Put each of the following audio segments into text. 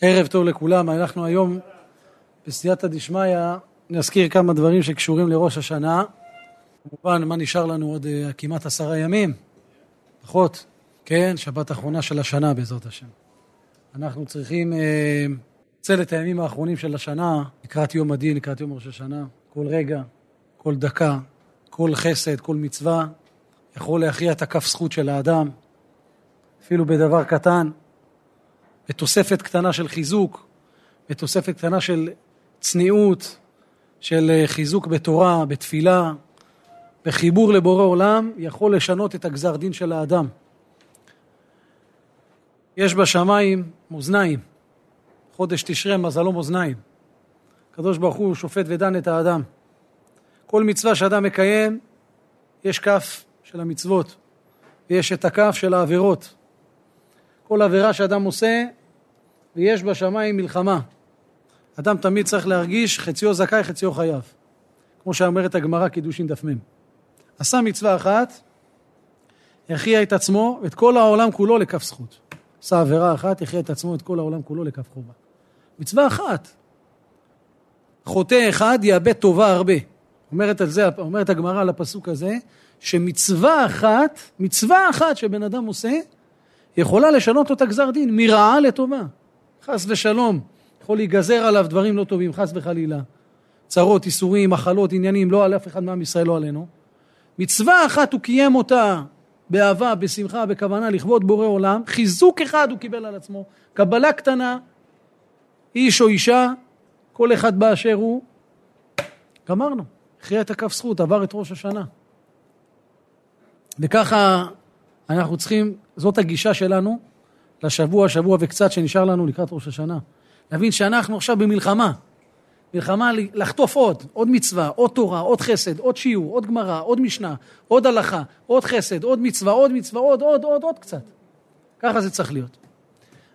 ערב טוב לכולם, אנחנו היום בסייעתא דשמיא נזכיר כמה דברים שקשורים לראש השנה. כמובן, מה נשאר לנו עוד uh, כמעט עשרה ימים? פחות, כן, שבת אחרונה של השנה בעזרת השם. אנחנו צריכים לנצל uh, את הימים האחרונים של השנה, לקראת יום הדין, לקראת יום ראש השנה. כל רגע, כל דקה, כל חסד, כל מצווה, יכול להכריע את הכף זכות של האדם, אפילו בדבר קטן. בתוספת קטנה של חיזוק, בתוספת קטנה של צניעות, של אה, חיזוק בתורה, בתפילה, בחיבור לבורא עולם, יכול לשנות את הגזר דין של האדם. יש בשמיים מאזניים, חודש תשרה מזלו מאזניים. הקדוש ברוך הוא שופט ודן את האדם. כל מצווה שאדם מקיים, יש כף של המצוות, ויש את הכף של העבירות. כל עבירה שאדם עושה, ויש בשמיים מלחמה. אדם תמיד צריך להרגיש חציו זכאי, חציו חייב. כמו שאומרת הגמרא, קידושין דף מ'. עשה מצווה אחת, הכריע את עצמו ואת כל העולם כולו לכף זכות. עשה עבירה אחת, הכריע את עצמו ואת כל העולם כולו לכף חובה. מצווה אחת. חוטא אחד יאבד טובה הרבה. אומרת זה, אומרת הגמרא על הפסוק הזה, שמצווה אחת, מצווה אחת שבן אדם עושה, יכולה לשנות לו את הגזר דין, מרעה לטובה. חס ושלום, יכול להיגזר עליו דברים לא טובים, חס וחלילה. צרות, איסורים, מחלות, עניינים, לא על אף אחד מעם ישראל, לא עלינו. מצווה אחת הוא קיים אותה באהבה, בשמחה, בכוונה, לכבוד בורא עולם. חיזוק אחד הוא קיבל על עצמו. קבלה קטנה, איש או אישה, כל אחד באשר הוא. גמרנו. הכריע את הכף זכות, עבר את ראש השנה. וככה אנחנו צריכים, זאת הגישה שלנו, לשבוע, שבוע וקצת שנשאר לנו לקראת ראש השנה. להבין שאנחנו עכשיו במלחמה. מלחמה לחטוף עוד, עוד מצווה, עוד תורה, עוד חסד, עוד שיעור, עוד גמרא, עוד משנה, עוד הלכה, עוד חסד, עוד מצווה, עוד מצווה, עוד, עוד, עוד, עוד קצת. ככה זה צריך להיות.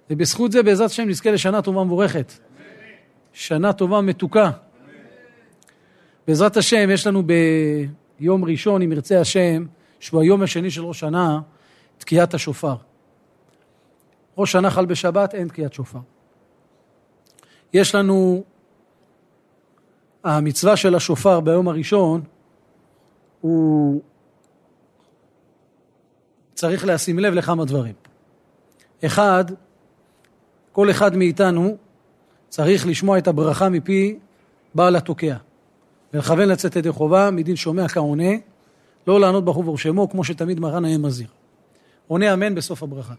ובזכות זה בעזרת השם נזכה לשנה טובה ומבורכת. שנה טובה מתוקה. בעזרת השם יש לנו ביום ראשון, אם ירצה השם, שהוא היום השני של ראש שנה, תקיעת השופר. ראש שנה חל בשבת, אין תקיעת שופר. יש לנו, המצווה של השופר ביום הראשון, הוא צריך לשים לב לכמה דברים. אחד, כל אחד מאיתנו צריך לשמוע את הברכה מפי בעל התוקע. ולכוון לצאת ידי חובה, מדין שומע כעונה, לא לענות בחור שמו, כמו שתמיד מרן היה מזהיר. עונה אמן בסוף הברכה.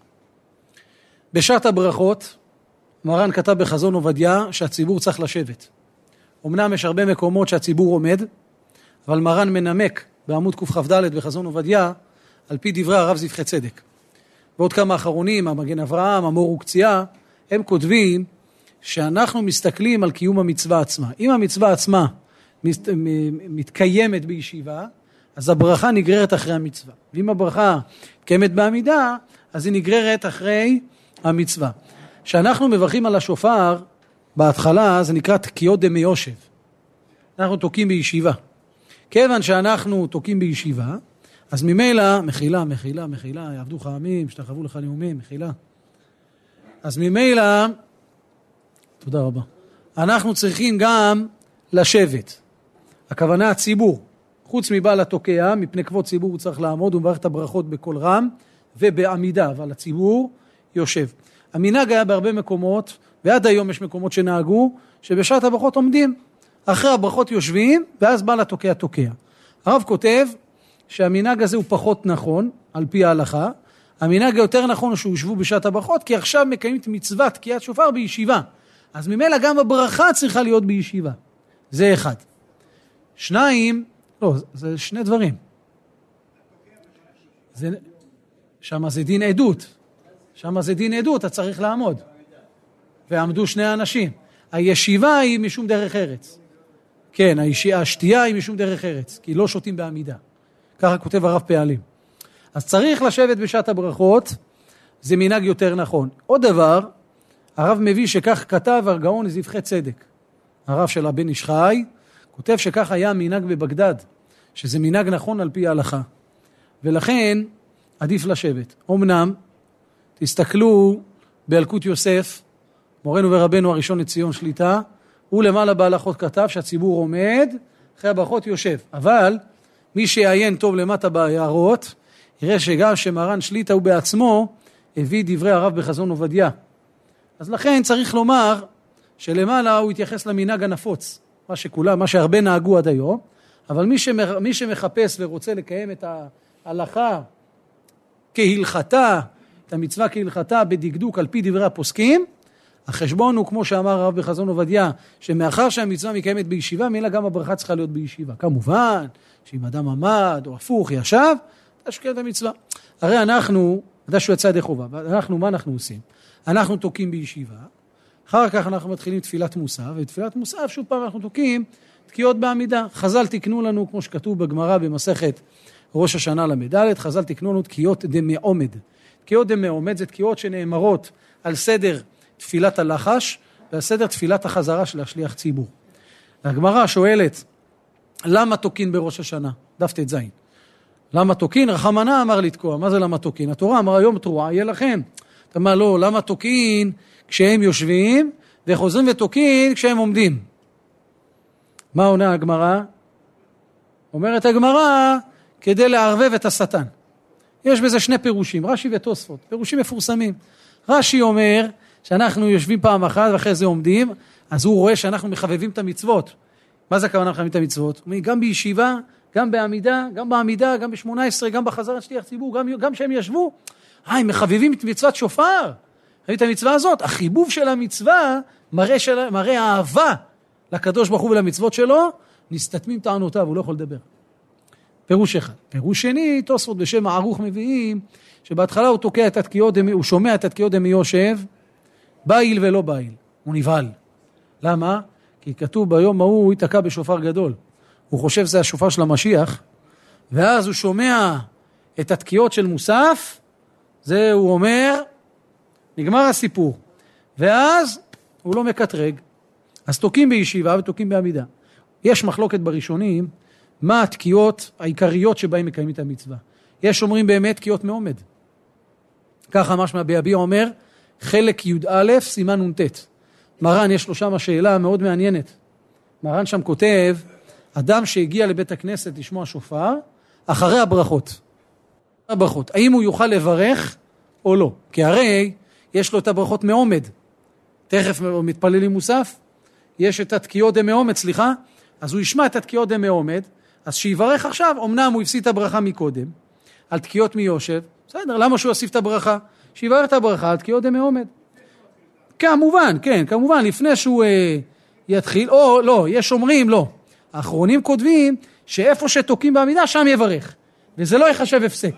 בשעת הברכות, מרן כתב בחזון עובדיה שהציבור צריך לשבת. אמנם יש הרבה מקומות שהציבור עומד, אבל מרן מנמק בעמוד קכ"ד בחזון עובדיה, על פי דברי הרב זבחי צדק. ועוד כמה אחרונים, המגן אברהם, המור וקציעה, הם כותבים שאנחנו מסתכלים על קיום המצווה עצמה. אם המצווה עצמה מת, מתקיימת בישיבה, אז הברכה נגררת אחרי המצווה. ואם הברכה מתקיימת בעמידה, אז היא נגררת אחרי המצווה. כשאנחנו מברכים על השופר, בהתחלה זה נקרא תקיעות דמי יושב. אנחנו תוקעים בישיבה. כיוון שאנחנו תוקעים בישיבה, אז ממילא, מחילה, מחילה, מחילה, יעבדוך עמים, שתחוו לך נאומים, מחילה. אז ממילא, תודה רבה, אנחנו צריכים גם לשבת. הכוונה הציבור. חוץ מבעל התוקע, מפני כבוד ציבור הוא צריך לעמוד, הוא מברך את הברכות בקול רם ובעמידה, אבל הציבור יושב. המנהג היה בהרבה מקומות, ועד היום יש מקומות שנהגו, שבשעת הברכות עומדים. אחרי הברכות יושבים, ואז בעל התוקע תוקע. הרב כותב שהמנהג הזה הוא פחות נכון, על פי ההלכה. המנהג היותר נכון הוא שיושבו בשעת הברכות, כי עכשיו מקיימים את מצוות תקיעת שופר בישיבה. אז ממילא גם הברכה צריכה להיות בישיבה. זה אחד. שניים, לא, זה שני דברים. זה, שם זה דין עדות. שם זה דין עדות, אתה צריך לעמוד. ועמדו שני אנשים. הישיבה היא משום דרך ארץ. כן, השתייה היא משום דרך ארץ, כי לא שותים בעמידה. ככה כותב הרב פעלים. אז צריך לשבת בשעת הברכות, זה מנהג יותר נכון. עוד דבר, הרב מביא שכך כתב הגאון זבחי צדק. הרב של הבן איש חי, כותב שכך היה מנהג בבגדד, שזה מנהג נכון על פי ההלכה. ולכן עדיף לשבת. אמנם, תסתכלו באלקוט יוסף, מורנו ורבנו הראשון לציון שליטה, הוא למעלה בהלכות כתב שהציבור עומד, אחרי הברכות יושב. אבל מי שיעיין טוב למטה בהערות, יראה שגם שמרן שליטה הוא בעצמו הביא דברי הרב בחזון עובדיה. אז לכן צריך לומר שלמעלה הוא התייחס למנהג הנפוץ, מה שכולם, מה שהרבה נהגו עד היום, אבל מי, שמח, מי שמחפש ורוצה לקיים את ההלכה כהלכתה, את המצווה כהלכתה בדקדוק על פי דברי הפוסקים, החשבון הוא כמו שאמר הרב בחזון עובדיה, שמאחר שהמצווה מקיימת בישיבה, מילא גם הברכה צריכה להיות בישיבה. כמובן, שאם אדם עמד או הפוך ישב, תשקיע את המצווה. הרי אנחנו, אתה שהוא יצא ידי חובה, אנחנו, מה אנחנו עושים? אנחנו תוקעים בישיבה, אחר כך אנחנו מתחילים תפילת מוסף, ותפילת מוסף שוב פעם אנחנו תוקעים תקיעות בעמידה. חז"ל תיקנו לנו, כמו שכתוב בגמרא במסכת ראש השנה ל"ד, חז"ל תיקנו לנו תקיעות דמעומד. תקיעות דמעומד זה תקיעות שנאמרות על סדר תפילת הלחש ועל סדר תפילת החזרה של השליח ציבור. הגמרא שואלת, למה תוקין בראש השנה? דף ט"ז. למה תוקין? רחמנה אמר לתקוע. מה זה למה תוקין? התורה אמרה יום תרועה יהיה לכם. אתה אומר לא, למה תוקין כשהם יושבים וחוזרים ותוקין כשהם עומדים? מה עונה הגמרא? אומרת הגמרא, כדי לערבב את השטן. יש בזה שני פירושים, רש"י ותוספות, פירושים מפורסמים. רש"י אומר שאנחנו יושבים פעם אחת ואחרי זה עומדים, אז הוא רואה שאנחנו מחבבים את המצוות. מה זה הכוונה מחבבים את המצוות? גם בישיבה, גם בעמידה, גם בעמידה, גם בשמונה עשרה, גם בחזרת שליח ציבור, גם, גם כשהם ישבו, אה, הם מחבבים את מצוות שופר. את המצווה הזאת. החיבוב של המצווה מראה, של, מראה אהבה לקדוש ברוך הוא ולמצוות שלו, נסתתמים טענותיו, הוא לא יכול לדבר. פירוש אחד. פירוש שני, תוספות בשם הערוך מביאים, שבהתחלה הוא תוקע את התקיעות, הוא שומע את התקיעות דמי יושב, בעיל ולא בעיל, הוא נבהל. למה? כי כתוב ביום ההוא הוא ייתקע בשופר גדול. הוא חושב שזה השופר של המשיח, ואז הוא שומע את התקיעות של מוסף, זה הוא אומר, נגמר הסיפור. ואז הוא לא מקטרג. אז תוקעים בישיבה ותוקעים בעמידה. יש מחלוקת בראשונים, מה התקיעות העיקריות שבהם מקיימים את המצווה. יש אומרים באמת תקיעות מעומד. ככה משמע ביביע אומר, חלק י"א, סימן נ"ט. מרן, יש לו שם שאלה מאוד מעניינת. מרן שם כותב, אדם שהגיע לבית הכנסת לשמוע שופר, אחרי הברכות. הברכות. האם הוא יוכל לברך או לא? כי הרי יש לו את הברכות מעומד. תכף מתפללים מוסף, יש את התקיעות דמעומד, סליחה, אז הוא ישמע את התקיעות דמעומד, אז שיברך עכשיו, אמנם הוא הפסיד את הברכה מקודם, על תקיעות מיושב, בסדר, למה שהוא יוסיף את הברכה? שיברך את הברכה על תקיעות דמעומד. כמובן, כן, כמובן, לפני שהוא אה, יתחיל, או לא, יש אומרים, לא. האחרונים כותבים שאיפה שתוקעים בעמידה, שם יברך. וזה לא יחשב הפסק.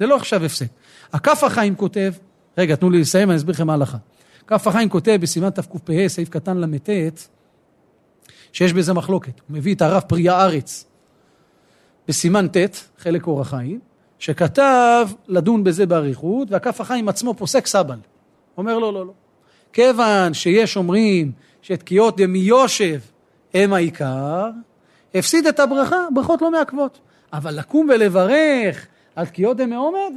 זה לא יחשב הפסק. הכף החיים כותב, רגע, תנו לי לסיים, אני אסביר לכם מה ההלכה. כף החיים כותב בסימן תקפ"ה, סעיף קטן ל"ט, שיש בזה מחלוקת. הוא מביא את הרב פרי הארץ בסימן ט', חלק אור החיים, שכתב לדון בזה באריכות, והכף החיים עצמו פוסק סבל. אומר לא, לא, לא. כיוון שיש אומרים שתקיעות דמיושב הם העיקר, הפסיד את הברכה, ברכות לא מעכבות. אבל לקום ולברך על תקיעות דמעומד,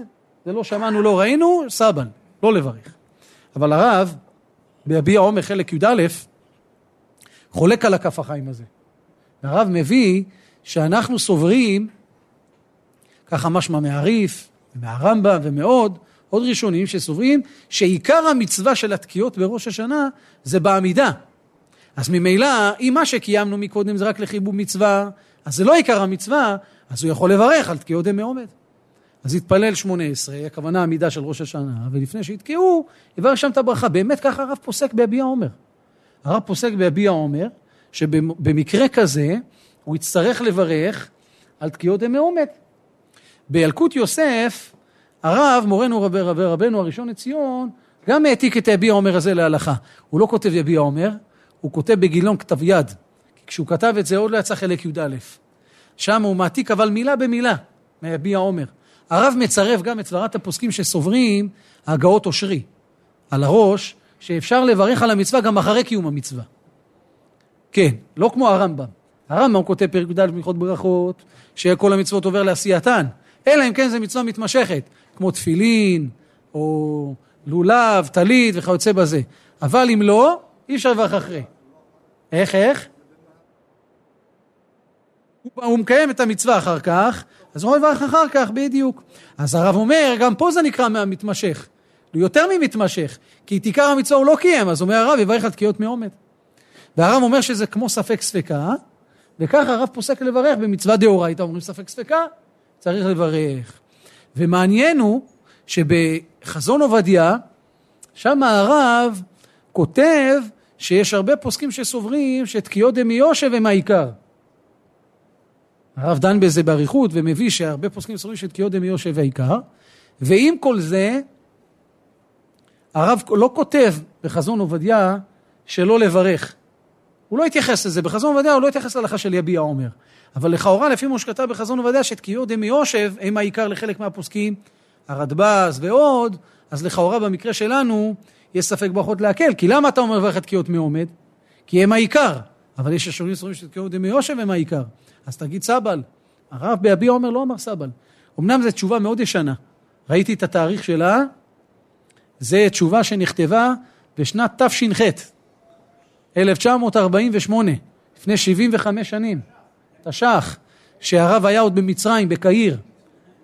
זה לא שמענו, לא ראינו, סבן, לא לברך. אבל הרב, ביביע עומר חלק י"א, חולק על הכף החיים הזה. הרב מביא שאנחנו סוברים, ככה משמע מהריף, מהרמב"ם ומעוד, עוד ראשונים שסוברים שעיקר המצווה של התקיעות בראש השנה זה בעמידה. אז ממילא, אם מה שקיימנו מקודם זה רק לחיבוב מצווה, אז זה לא עיקר המצווה, אז הוא יכול לברך על תקיעות דמי עומד. אז התפלל שמונה עשרה, הכוונה עמידה של ראש השנה, ולפני שיתקעו, יברך שם את הברכה. באמת ככה הרב פוסק ביביע עומר. הרב פוסק ביביע עומר, שבמקרה כזה, הוא יצטרך לברך על תקיעות דמי עומד. בילקוט יוסף, הרב, מורנו רבי רבי רבנו הראשון לציון, גם העתיק את יביע עומר הזה להלכה. הוא לא כותב יביע עומר, הוא כותב בגילון כתב יד. כי כשהוא כתב את זה עוד לא יצא חלק י"א. שם הוא מעתיק אבל מילה במילה מיביע עומר. הרב מצרף גם את סברת הפוסקים שסוברים הגאות אושרי על הראש, שאפשר לברך על המצווה גם אחרי קיום המצווה. כן, לא כמו הרמב"ם. הרמב"ם כותב פרק י"ד במיוחד ברכות, שכל המצוות עובר לעשייתן, אלא אם כן זו מצווה מתמשכת, כמו תפילין, או לולב, טלית וכיוצא בזה. אבל אם לא, אי אפשר לברך אחרי. איך, איך? הוא, הוא מקיים את המצווה אחר כך, אז הוא יכול לברך אחר כך, בדיוק. אז הרב אומר, גם פה זה נקרא מהמתמשך. הוא יותר ממתמשך, כי את עיקר המצווה הוא לא קיים, אז אומר הרב, יברך על תקיעות מעומד. והרב אומר שזה כמו ספק ספקה, וככה הרב פוסק לברך במצווה דאורייתא, אומרים ספק ספקה, צריך לברך. ומעניין הוא שבחזון עובדיה, שם הרב כותב שיש הרבה פוסקים שסוברים שתקיעות דמי יושב הם העיקר. הרב דן בזה באריכות ומביא שהרבה פוסקים סוברים שתקיעות דמי יושב העיקר, ועם כל זה, הרב לא כותב בחזון עובדיה שלא לברך. הוא לא התייחס לזה, בחזון עובדיה הוא לא התייחס להלכה של יביע עומר. אבל לכאורה, לפי מה שכתב בחזון עובדיה, שתקיעות דמי יושב הם העיקר לחלק מהפוסקים, הרדב"ז ועוד, אז לכאורה במקרה שלנו, יש ספק ברכות להקל. כי למה אתה אומר לברך את תקיעות מעומד? כי הם העיקר. אבל יש השונים סבורים שתקיעות דמי יושב הם העיקר. אז תגיד סבל. הרב ביביע עומר לא אמר סבל. אמנם זו תשובה מאוד ישנה. ראיתי את התאריך שלה, זו תשובה שנכתבה בשנת תש"ח, 1948, לפני 75 שנים, תש"ח, שהרב היה עוד במצרים, בקהיר.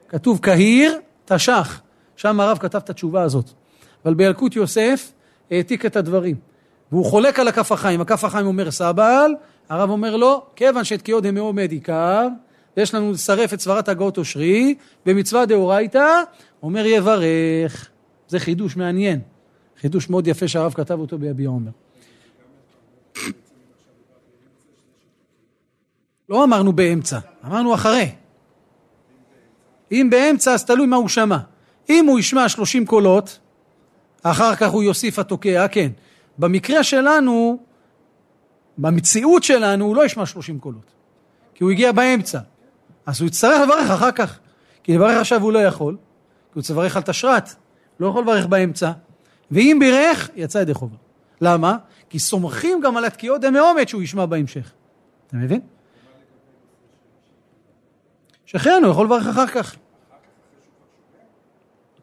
כתוב קהיר, תש"ח, שם הרב כתב את התשובה הזאת. אבל בילקוט יוסף העתיק את הדברים. והוא חולק על הכף החיים, הכף החיים אומר סבל, הרב אומר לו, כיוון שתקיעות דמי עומד עיקר, ויש לנו לשרף את סברת הגאות אושרי, במצווה דאורייתא, אומר יברך. זה חידוש מעניין, חידוש מאוד יפה שהרב כתב אותו ביביע עומר. לא אמרנו באמצע, אמרנו אחרי. אם באמצע, אז תלוי מה הוא שמע. אם הוא ישמע שלושים קולות, אחר כך הוא יוסיף התוקע, כן. במקרה שלנו, במציאות שלנו, הוא לא ישמע שלושים קולות. כי הוא הגיע באמצע. אז הוא יצטרך לברך אחר כך. כי לברך עכשיו הוא לא יכול, כי הוא צריך לברך על תשרת. לא יכול לברך באמצע. ואם בירך, יצא ידי חובה. למה? כי סומכים גם על התקיעות דמי עומד שהוא ישמע בהמשך. אתה מבין? שכן, הוא יכול לברך אחר כך.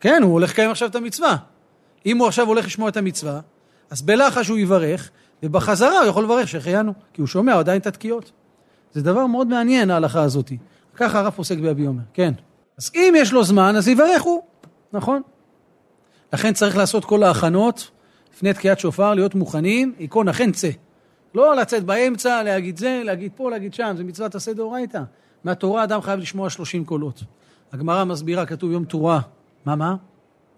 כן, הוא הולך לקיים עכשיו את המצווה. אם הוא עכשיו הולך לשמוע את המצווה, אז בלחש הוא יברך, ובחזרה הוא יכול לברך שהחיינו, כי הוא שומע עדיין את התקיעות. זה דבר מאוד מעניין ההלכה הזאת. ככה הרב פוסק באבי אומר, כן. אז אם יש לו זמן, אז יברך הוא, נכון? לכן צריך לעשות כל ההכנות לפני תקיעת שופר, להיות מוכנים, ייכון אכן צא. לא לצאת באמצע, להגיד זה, להגיד פה, להגיד שם, זה מצוות עשה דאורייתא. מהתורה אדם חייב לשמוע שלושים קולות. הגמרא מסבירה, כתוב יום תרועה. מה, מה?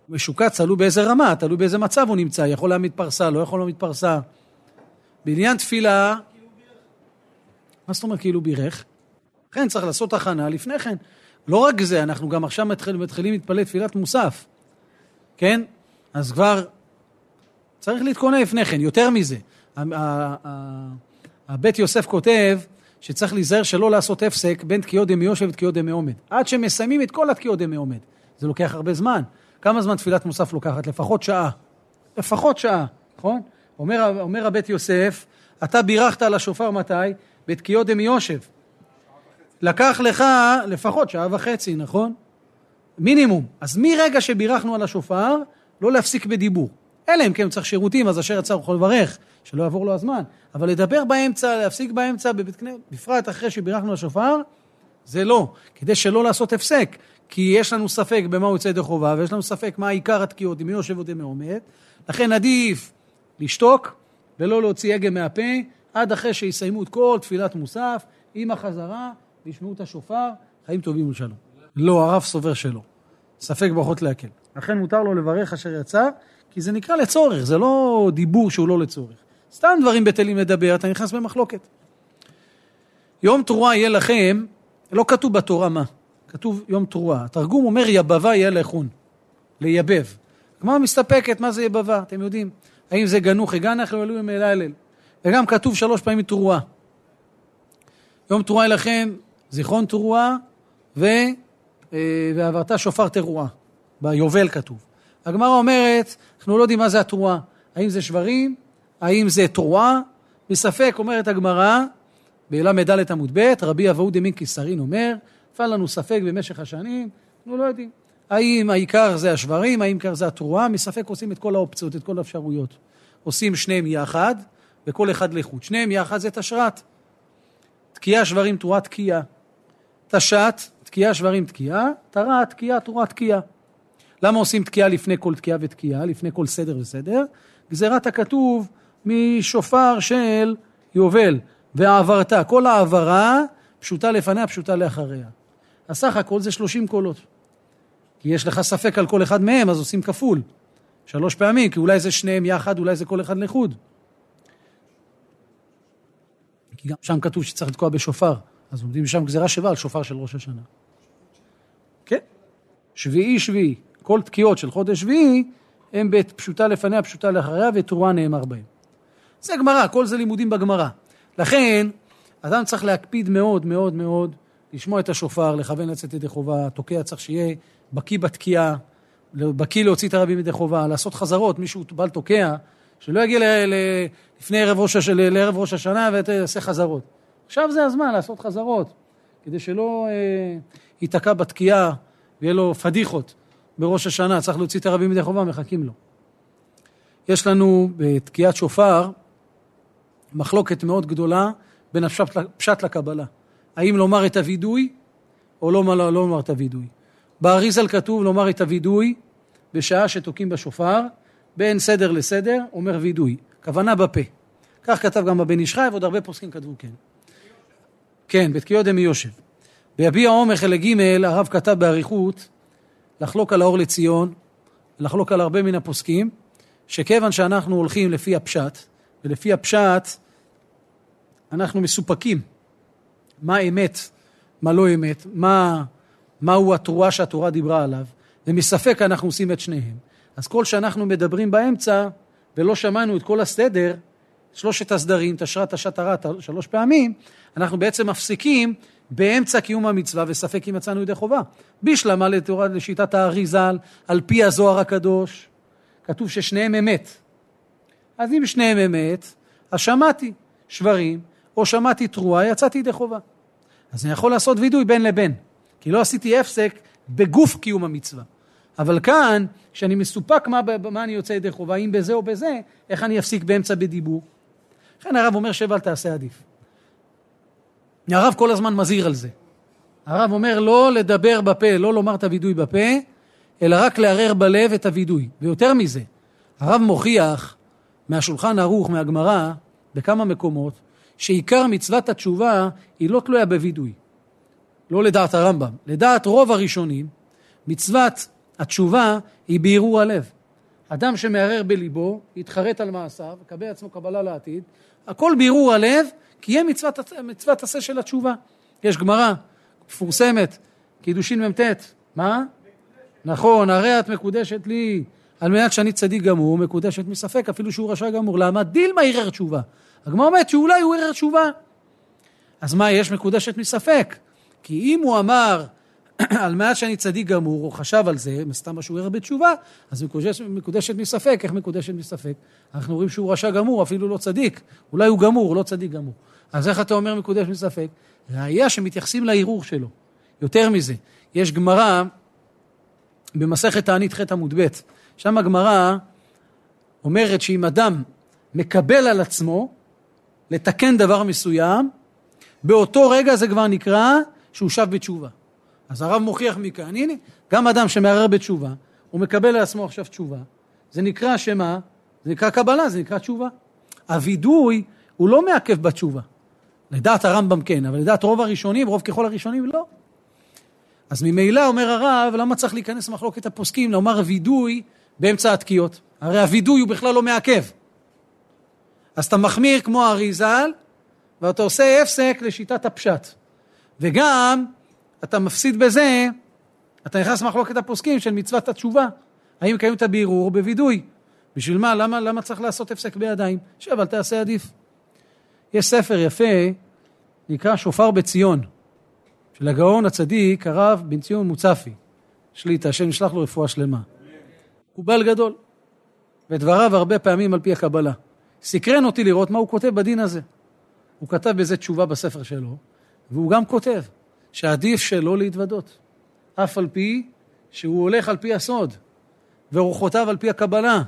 משוקץ, תלוי באיזה רמה, תלוי באיזה מצב הוא נמצא, יכול להעמיד פרסה, לא יכול להעמיד פרסה. בעניין תפילה, מה זאת אומרת כאילו בירך? לכן צריך לעשות הכנה לפני כן. לא רק זה, אנחנו גם עכשיו מתחיל, מתחילים להתפלל תפילת מוסף, כן? אז כבר צריך להתכונן לפני כן, יותר מזה. הבית יוסף כותב שצריך להיזהר שלא לעשות הפסק בין תקיעות דמי יושב ותקיעות דמי עומד. עד שמסיימים את כל התקיעות דמי עומד. זה לוקח הרבה זמן. כמה זמן תפילת מוסף לוקחת? לפחות שעה. לפחות שעה, נכון? אומר, אומר הבית יוסף, אתה בירכת על השופר מתי? בתקיעות דמי יושב. לקח לך לפחות שעה וחצי, נכון? מינימום. אז מרגע שבירכנו על השופר, לא להפסיק בדיבור. אלא אם כן צריך שירותים, אז אשר יצא יכול לברך, שלא יעבור לו הזמן. אבל לדבר באמצע, להפסיק באמצע בבית כנסת, בפרט אחרי שבירכנו על השופר, זה לא. כדי שלא לעשות הפסק. כי יש לנו ספק במה הוא יוצא ידי חובה, ויש לנו ספק מה עיקר התקיעות, אם מי יושב או דמי עומד. לכן עדיף לשתוק ולא להוציא הגה מהפה, עד אחרי שיסיימו את כל תפילת מוסף, עם החזרה, וישמעו את השופר, חיים טובים ושלום. לא, הרב סובר שלא. ספק ברכות להקל. לכן מותר לו לברך אשר יצא, כי זה נקרא לצורך, זה לא דיבור שהוא לא לצורך. סתם דברים בטלים לדבר, אתה נכנס במחלוקת. יום תרועה יהיה לכם, לא כתוב בתורה מה. כתוב יום תרועה. התרגום אומר יבבה יהיה לכון, לייבב. הגמרא מסתפקת, מה זה יבבה? אתם יודעים. האם זה גנוך הגנח או אלוהים אל הלל. וגם כתוב שלוש פעמים תרועה. יום תרועה לכם, זיכרון תרועה, ו... אה, ועברת שופר תרועה. ביובל כתוב. הגמרא אומרת, אנחנו לא יודעים מה זה התרועה. האם זה שברים? האם זה תרועה? בספק, אומרת הגמרא, בל"ד עמוד ב', רבי אבהו דמין קיסרין אומר, נפל לנו ספק במשך השנים, אנחנו לא יודעים. האם העיקר זה השברים, האם העיקר זה התרועה, מספק עושים את כל האופציות, את כל האפשרויות. עושים שניהם יחד, וכל אחד לחוד. שניהם יחד זה תשרת. תקיעה, שברים, תרועה, תקיעה. תשת, תקיעה, שברים, תקיעה, תרה, תקיעה, תרועה, תקיעה. למה עושים תקיעה לפני כל תקיעה ותקיעה, לפני כל סדר וסדר? גזירת הכתוב משופר של יובל, והעברת, כל העברה פשוטה לפניה, פשוטה לאחריה. אז סך הכל זה 30 קולות. כי יש לך ספק על כל אחד מהם, אז עושים כפול. שלוש פעמים, כי אולי זה שניהם יחד, אולי זה כל אחד לחוד. כי גם שם כתוב שצריך לתקוע בשופר, אז עומדים שם גזירה שווה על שופר של ראש השנה. כן, שביעי שביעי. כל תקיעות של חודש שביעי הם פשוטה לפניה, פשוטה לאחריה, ותרועה נאמר בהם. זה גמרא, כל זה לימודים בגמרא. לכן, אדם צריך להקפיד מאוד מאוד מאוד לשמוע את השופר, לכוון לצאת ידי חובה, תוקע צריך שיהיה בקיא בתקיעה, בקיא להוציא את הרבים ידי חובה, לעשות חזרות, מישהו בעל תוקע, שלא יגיע ל, ל, לפני ערב ראש, הש, לערב ראש השנה ויעשה חזרות. עכשיו זה הזמן לעשות חזרות, כדי שלא אה, ייתקע בתקיעה ויהיה לו פדיחות בראש השנה, צריך להוציא את הרבים ידי חובה, מחכים לו. יש לנו בתקיעת שופר מחלוקת מאוד גדולה בין הפשט לקבלה. האם לומר את הווידוי או לא, לא, לא לומר את הווידוי. באריזל כתוב לומר את הווידוי בשעה שתוקעים בשופר, בין סדר לסדר, אומר וידוי. כוונה בפה. כך כתב גם הבן איש חי, ועוד הרבה פוסקים כתבו כן. כן, בתקיעות דמי יושב. ביביע עומר חלק ג' הרב כתב באריכות לחלוק על האור לציון, לחלוק על הרבה מן הפוסקים, שכיוון שאנחנו הולכים לפי הפשט, ולפי הפשט אנחנו מסופקים מה אמת, מה לא אמת, מה, מהו התרועה שהתורה דיברה עליו, ומספק אנחנו עושים את שניהם. אז כל שאנחנו מדברים באמצע, ולא שמענו את כל הסדר, שלושת הסדרים, תשרת, תשת, תרת, שלוש פעמים, אנחנו בעצם מפסיקים באמצע קיום המצווה, וספק אם יצאנו ידי חובה. בשלמה לתורה, לשיטת הארי ז"ל, על פי הזוהר הקדוש, כתוב ששניהם אמת. אז אם שניהם אמת, אז שמעתי שברים, או שמעתי תרועה, יצאתי ידי חובה. אז אני יכול לעשות וידוי בין לבין, כי לא עשיתי הפסק בגוף קיום המצווה. אבל כאן, כשאני מסופק מה, מה אני יוצא ידי חובה, אם בזה או בזה, איך אני אפסיק באמצע בדיבור? לכן הרב אומר שב אל תעשה עדיף. הרב כל הזמן מזהיר על זה. הרב אומר לא לדבר בפה, לא לומר את הווידוי בפה, אלא רק לערער בלב את הווידוי. ויותר מזה, הרב מוכיח מהשולחן ערוך, מהגמרא, בכמה מקומות, שעיקר מצוות התשובה היא לא תלויה בווידוי. לא לדעת הרמב"ם. לדעת רוב הראשונים, מצוות התשובה היא בערעור הלב. אדם שמערער בליבו, יתחרט על מעשיו, יקבל עצמו קבלה לעתיד, הכל בערעור הלב, כי יהיה מצוות, מצוות עשה של התשובה. יש גמרא מפורסמת, קידושין מ"ט, מה? נכון, הרי את מקודשת לי, על מנת שאני צדיק גמור, מקודשת מספק, אפילו שהוא רשע גמור. למה? דילמה ערער תשובה. הגמרא אומרת שאולי הוא ערער תשובה. אז מה, יש מקודשת מספק? כי אם הוא אמר, על מנת שאני צדיק גמור, או חשב על זה, סתם מה שהוא ערער בתשובה, אז מקודשת, מקודשת מספק, איך מקודשת מספק? אנחנו רואים שהוא רשע גמור, אפילו לא צדיק. אולי הוא גמור, לא צדיק גמור. אז איך אתה אומר מקודשת מספק? ראיה שמתייחסים לערעור שלו. יותר מזה, יש גמרא במסכת תענית ח' עמוד ב', שם הגמרא אומרת שאם אדם מקבל על עצמו לתקן דבר מסוים, באותו רגע זה כבר נקרא שהוא שב בתשובה. אז הרב מוכיח מכאן, הנה, גם אדם שמערער בתשובה, הוא מקבל על עצמו עכשיו תשובה, זה נקרא שמה? זה נקרא קבלה, זה נקרא תשובה. הווידוי הוא לא מעכב בתשובה. לדעת הרמב"ם כן, אבל לדעת רוב הראשונים, רוב ככל הראשונים לא. אז ממילא אומר הרב, למה צריך להיכנס למחלוקת הפוסקים, לומר וידוי באמצע התקיעות? הרי הווידוי הוא בכלל לא מעכב. אז אתה מחמיר כמו האריזל, ואתה עושה הפסק לשיטת הפשט. וגם, אתה מפסיד בזה, אתה נכנס למחלוקת הפוסקים של מצוות התשובה. האם מקיים את הבירור או בווידוי? בשביל מה? למה, למה צריך לעשות הפסק בידיים? שב, אל תעשה עדיף. יש ספר יפה, נקרא שופר בציון, של הגאון הצדיק, הרב בן ציון מוצפי, שליטה, השם ישלח לו רפואה שלמה. הוא בעל גדול, ודבריו הרבה פעמים על פי הקבלה. סקרן אותי לראות מה הוא כותב בדין הזה. הוא כתב בזה תשובה בספר שלו, והוא גם כותב שעדיף שלא להתוודות, אף על פי שהוא הולך על פי הסוד, ואורחותיו על פי הקבלה.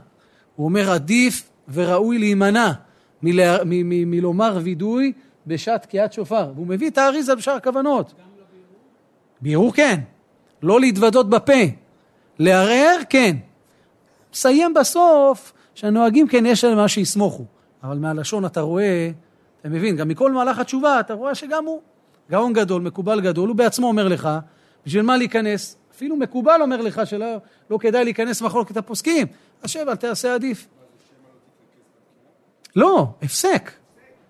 הוא אומר, עדיף וראוי להימנע מלה, מ, מ, מלומר וידוי בשעת תקיעת שופר. והוא מביא את האריזה בשאר הכוונות. בירור כן. לא להתוודות בפה. לערער כן. מסיים בסוף שהנוהגים כן יש להם מה שיסמוכו. אבל מהלשון אתה רואה, אתה מבין, גם מכל מהלך התשובה אתה רואה שגם הוא גאון גדול, מקובל גדול, הוא בעצמו אומר לך, בשביל מה להיכנס? אפילו מקובל אומר לך שלא לא כדאי להיכנס מחלוקת הפוסקים, אז שב, אל תעשה עדיף. לא, הפסק.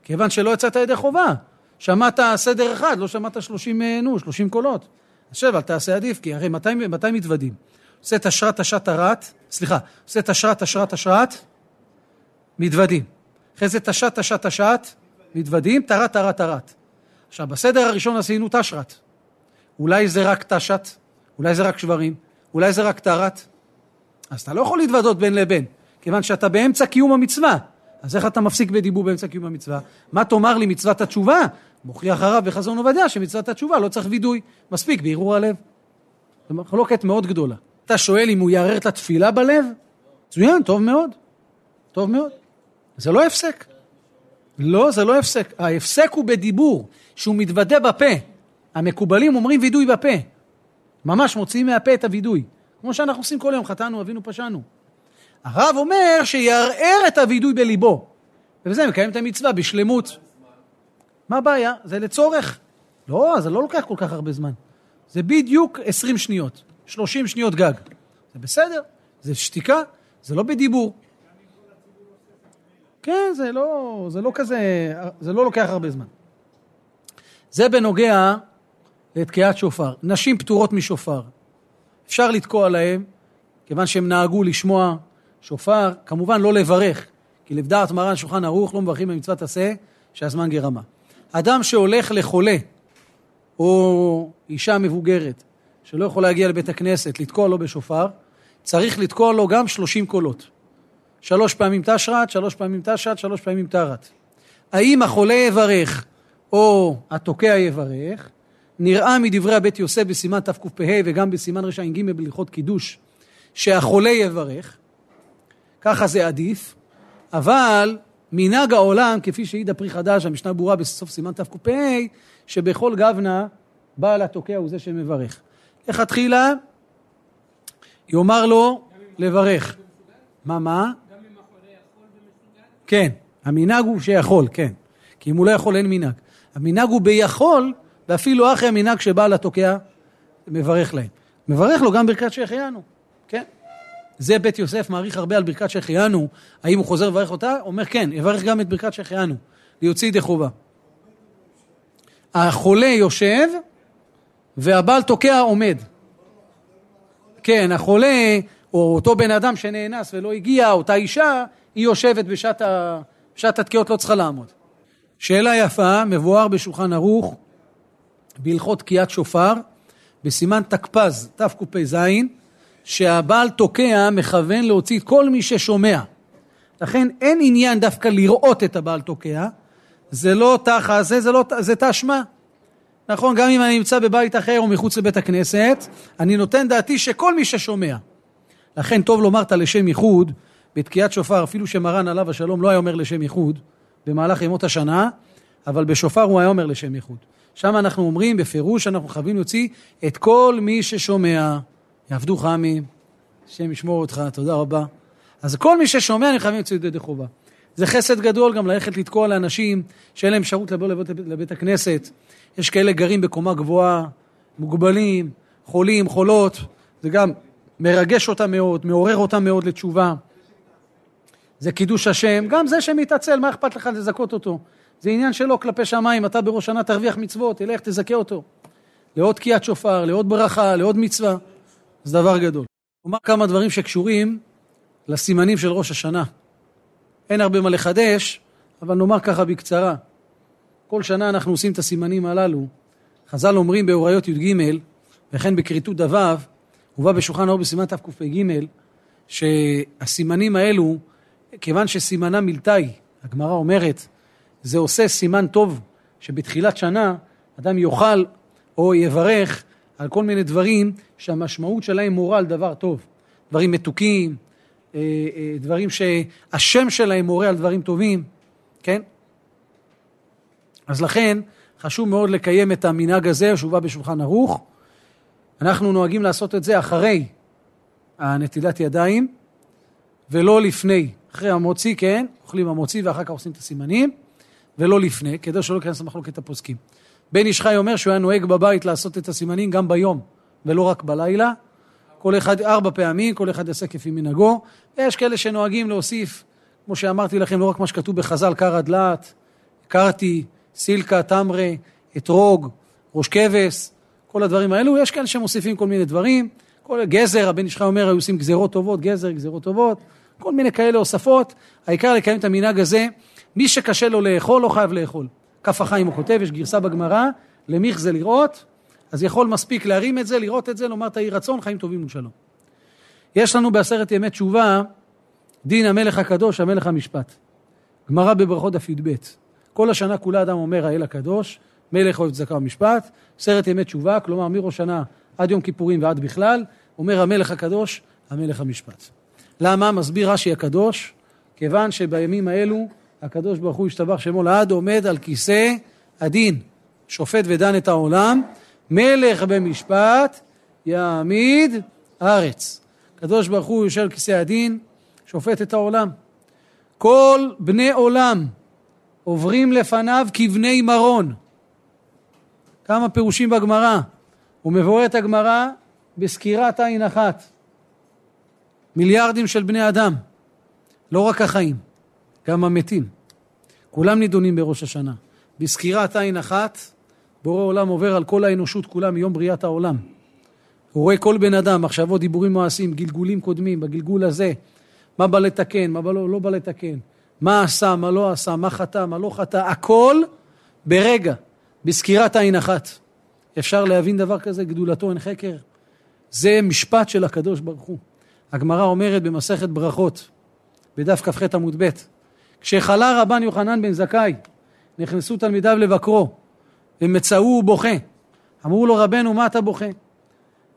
כיוון שלא יצאת ידי חובה. שמעת סדר אחד, לא שמעת שלושים, אה, נו, שלושים קולות. אז שב, אל תעשה עדיף, כי הרי מתי, מתי מתוודים? עושה את אשרת אשרת ארת, סליחה, עושה את אשרת אשרת אשרת, מתוודים. אחרי זה תשת תשת תשת, מתוודים, טרת טרת טרת. עכשיו, בסדר הראשון עשינו תשרת. אולי זה רק תשת, אולי זה רק שברים, אולי זה רק טרת. אז אתה לא יכול להתוודות בין לבין, כיוון שאתה באמצע קיום המצווה. אז איך אתה מפסיק בדיבור באמצע קיום המצווה? מה תאמר לי מצוות התשובה? מוכיח הרב בחזון עובדיה שמצוות התשובה לא צריך וידוי, מספיק בערעור הלב. זו מחלוקת מאוד גדולה. אתה שואל אם הוא יערער את התפילה בלב? מצוין, טוב מאוד. טוב מאוד. זה לא הפסק. לא, זה לא הפסק. ההפסק הוא בדיבור, שהוא מתוודה בפה. המקובלים אומרים וידוי בפה. ממש מוציאים מהפה את הוידוי. כמו שאנחנו עושים כל יום, חטאנו, אבינו, פשענו. הרב אומר שיערער את הוידוי בליבו. ובזה מקיים את המצווה בשלמות. מה הבעיה? זה לצורך. לא, זה לא לוקח כל כך הרבה זמן. זה בדיוק 20 שניות, 30 שניות גג. זה בסדר, זה שתיקה, זה לא בדיבור. כן, זה לא, זה לא כזה, זה לא לוקח הרבה זמן. זה בנוגע לתקיעת שופר. נשים פטורות משופר. אפשר לתקוע להם, כיוון שהם נהגו לשמוע שופר, כמובן לא לברך, כי לבדעת מרן שולחן ערוך לא מברכים במצוות עשה שהזמן גרמה. אדם שהולך לחולה, או אישה מבוגרת, שלא יכול להגיע לבית הכנסת, לתקוע לו בשופר, צריך לתקוע לו גם שלושים קולות. שלוש פעמים תשרת, שלוש פעמים תשת, שלוש פעמים תרת. האם החולה יברך או התוקע יברך, נראה מדברי הבית יוסף בסימן תקפ"ה וגם בסימן רע"ג בהלכות קידוש, שהחולה יברך, ככה זה עדיף, אבל מנהג העולם, כפי שהעיד הפרי חדש, המשנה ברורה בסוף סימן תקפ"ה, שבכל גבנה בעל התוקע הוא זה שמברך. לכתחילה יאמר לו לברך. מה, מה? כן, המנהג הוא שיכול, כן. כי אם הוא לא יכול, אין מנהג. המנהג הוא ביכול, ואפילו אחרי המנהג שבעל התוקע מברך להם. מברך לו גם ברכת שהחיינו, כן. זה בית יוסף מעריך הרבה על ברכת שהחיינו, האם הוא חוזר לברך אותה? אומר כן, יברך גם את ברכת שהחיינו, ליוציא ידי חובה. החולה יושב, והבעל תוקע עומד. כן, החולה, או אותו בן אדם שנאנס ולא הגיע, אותה אישה, היא יושבת בשעת, ה... בשעת התקיעות, לא צריכה לעמוד. שאלה יפה, מבואר בשולחן ערוך, בהלכות תקיעת שופר, בסימן תקפ"ז, תקפ"ז, שהבעל תוקע מכוון להוציא את כל מי ששומע. לכן אין עניין דווקא לראות את הבעל תוקע, זה לא תחת, זה, זה, לא, זה תשמע. נכון, גם אם אני נמצא בבית אחר או מחוץ לבית הכנסת, אני נותן דעתי שכל מי ששומע. לכן טוב לומר את הלשם ייחוד בתקיעת שופר, אפילו שמרן עליו השלום לא היה אומר לשם ייחוד במהלך ימות השנה, אבל בשופר הוא היה אומר לשם ייחוד. שם אנחנו אומרים בפירוש אנחנו חייבים להוציא את כל מי ששומע. יעבדו חמי, השם ישמור אותך, תודה רבה. אז כל מי ששומע, אני חייב להוציא ידי חובה. זה חסד גדול גם ללכת לתקוע לאנשים שאין להם אפשרות לבוא לבית, לבית הכנסת. יש כאלה גרים בקומה גבוהה, מוגבלים, חולים, חולות, זה גם מרגש אותם מאוד, מעורר אותם מאוד לתשובה. זה קידוש השם, גם זה שמתעצל, מה אכפת לך לזכות אותו? זה עניין שלו כלפי שמיים, אתה בראש שנה תרוויח מצוות, תלך תזכה אותו. לעוד תקיעת שופר, לעוד ברכה, לעוד מצווה, זה דבר גדול. אומר כמה דברים שקשורים לסימנים של ראש השנה. אין הרבה מה לחדש, אבל נאמר ככה בקצרה. כל שנה אנחנו עושים את הסימנים הללו. חז"ל אומרים באוריות י"ג, וכן בכריתות דו, הובא בשולחן האור בסימן תקפ"ג, שהסימנים האלו, כיוון שסימנה מילתאי, הגמרא אומרת, זה עושה סימן טוב שבתחילת שנה אדם יאכל או יברך על כל מיני דברים שהמשמעות שלהם מורה על דבר טוב. דברים מתוקים, אה, אה, דברים שהשם שלהם מורה על דברים טובים, כן? אז לכן חשוב מאוד לקיים את המנהג הזה שהובא בשולחן ערוך. אנחנו נוהגים לעשות את זה אחרי הנטילת ידיים ולא לפני. אחרי המוציא, כן, אוכלים המוציא ואחר כך עושים את הסימנים, ולא לפני, כדי שלא ייכנס למחלוקת הפוסקים. בן איש חי אומר שהוא היה נוהג בבית לעשות את הסימנים גם ביום, ולא רק בלילה. כל אחד, ארבע פעמים, כל אחד יעשה כפי מנהגו. יש כאלה שנוהגים להוסיף, כמו שאמרתי לכם, לא רק מה שכתוב בחז"ל, קרא דלת, קרתי, סילקה, תמרה, אתרוג, ראש כבש, כל הדברים האלו. יש כאלה שמוסיפים כל מיני דברים. כל גזר, הבן איש חי אומר, היו עושים גזרות טובות, גזר, גזרות טובות. כל מיני כאלה הוספות. העיקר לקיים את המנהג הזה. מי שקשה לו לאכול, לא חייב לאכול. כף החיים הוא כותב, יש גרסה בגמרא, למיך זה לראות, אז יכול מספיק להרים את זה, לראות את זה, לומר את האי רצון, חיים טובים ושלום. יש לנו בעשרת ימי תשובה, דין המלך הקדוש, המלך המשפט. גמרא בברכות דף י"ב. כל השנה כולה אדם אומר האל הקדוש, מלך אוהב צדקה ומשפט, עשרת ימי תשובה, כלומר מראש שנה עד יום כיפורים ועד בכלל, אומר המלך הקדוש, המלך המשפט. למה? מסביר רש"י הקדוש, כיוון שבימים האלו הקדוש ברוך הוא השתבח שמו לעד עומד על כיסא הדין, שופט ודן את העולם, מלך במשפט יעמיד ארץ. הקדוש ברוך הוא יושב על כיסא הדין, שופט את העולם. כל בני עולם עוברים לפניו כבני מרון. כמה פירושים בגמרא. הוא מבואר את הגמרא בסקירת עין אחת. מיליארדים של בני אדם, לא רק החיים, גם המתים. כולם נידונים בראש השנה. בסקירת עין אחת, בורא עולם עובר על כל האנושות כולה מיום בריאת העולם. הוא רואה כל בן אדם, מחשבות, דיבורים, מעשים, גלגולים קודמים, בגלגול הזה, מה בא לתקן, מה לא, לא בא לתקן, מה עשה, מה לא עשה, מה חטא, מה לא חטא, הכל ברגע, בסקירת עין אחת. אפשר להבין דבר כזה, גדולתו אין חקר. זה משפט של הקדוש ברוך הוא. הגמרא אומרת במסכת ברכות, בדף כ"ח עמוד ב', כשחלה רבן יוחנן בן זכאי, נכנסו תלמידיו לבקרו, ומצאו ובוכה. אמרו לו, רבנו, מה אתה בוכה?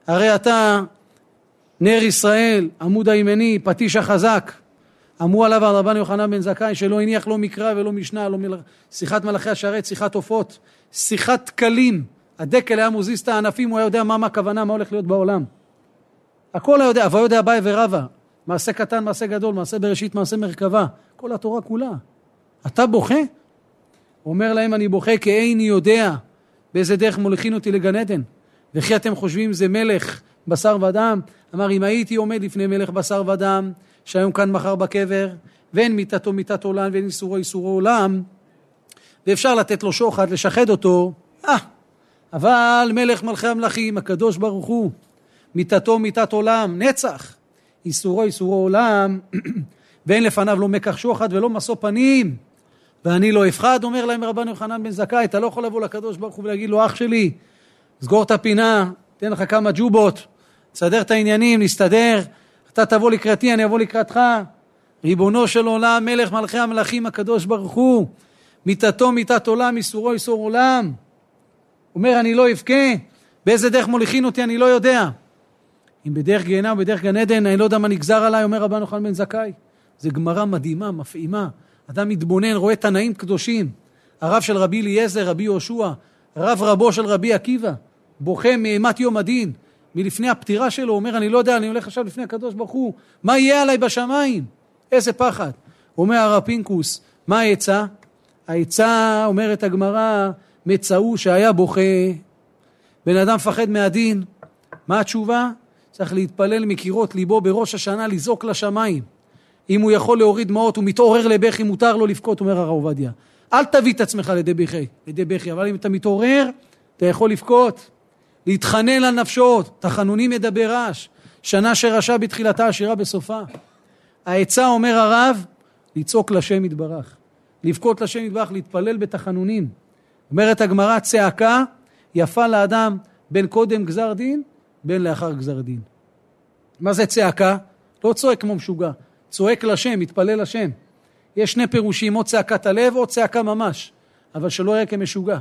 הרי אתה נר ישראל, עמוד הימני, פטיש החזק. אמרו עליו על רבן יוחנן בן זכאי שלא הניח לא מקרא ולא משנה, לא מל... שיחת מלאכי השרת, שיחת עופות, שיחת דקלים. הדקל היה מוזיז את הענפים, הוא היה יודע מה, מה הכוונה, מה הולך להיות בעולם. הכל היה יודע, אביי ורבא, מעשה קטן, מעשה גדול, מעשה בראשית, מעשה מרכבה, כל התורה כולה. אתה בוכה? אומר להם, אני בוכה כי איני יודע באיזה דרך מוליכין אותי לגן עדן. וכי אתם חושבים זה מלך בשר ודם? אמר, אם הייתי עומד לפני מלך בשר ודם, שהיום כאן מחר בקבר, ואין מיתתו מיתת עולם ואין איסורו איסורו עולם, ואפשר לתת לו שוחד, לשחד אותו, אה, אבל מלך מלכי המלכים, הקדוש ברוך הוא, מיתתו מיתת עולם, נצח, איסורו איסורו עולם, ואין לפניו לא מקח שוחד ולא משוא פנים. ואני לא אפחד, אומר להם רבן יוחנן בן זכאי, אתה לא יכול לבוא לקדוש ברוך הוא ולהגיד לו, אח שלי, סגור את הפינה, תן לך כמה ג'ובות, תסדר את העניינים, נסתדר, אתה תבוא לקראתי, אני אבוא לקראתך. ריבונו של עולם, מלך מלכי המלכים הקדוש ברוך הוא, מיתתו מיתת עולם, איסורו איסור עולם. אומר, אני לא אבכה, באיזה דרך מוליכין אותי, אני לא יודע. אם בדרך גיהנה או בדרך גן עדן, אני לא יודע מה נגזר עליי, אומר רבן יוחנן בן זכאי. זו גמרא מדהימה, מפעימה. אדם מתבונן, רואה תנאים קדושים. הרב של רבי אליעזר, רבי יהושע, רב רבו של רבי עקיבא, בוכה מאימת יום הדין. מלפני הפטירה שלו, אומר, אני לא יודע, אני הולך עכשיו לפני הקדוש ברוך הוא, מה יהיה עליי בשמיים? איזה פחד. אומר הרב פינקוס, מה העצה? העצה, אומרת הגמרא, מצאו שהיה בוכה. בן אדם מפחד מהדין. מה התשובה? צריך להתפלל מקירות ליבו בראש השנה, לזעוק לשמיים. אם הוא יכול להוריד דמעות, הוא מתעורר לבכי, מותר לו לבכות, אומר הרב עובדיה. אל תביא את עצמך לידי בכי, לידי בכי, אבל אם אתה מתעורר, אתה יכול לבכות, להתחנן על נפשו, תחנונים ידבר רעש, שנה שרשע בתחילתה, עשירה בסופה. העצה, אומר הרב, לצעוק לשם יתברך, לבכות לשם יתברך, להתפלל בתחנונים. אומרת הגמרא, צעקה יפה לאדם בין קודם גזר דין, בין לאחר גזר דין. מה זה צעקה? לא צועק כמו משוגע, צועק לשם, מתפלל לשם. יש שני פירושים, או צעקת הלב או צעקה ממש, אבל שלא יהיה כמשוגע.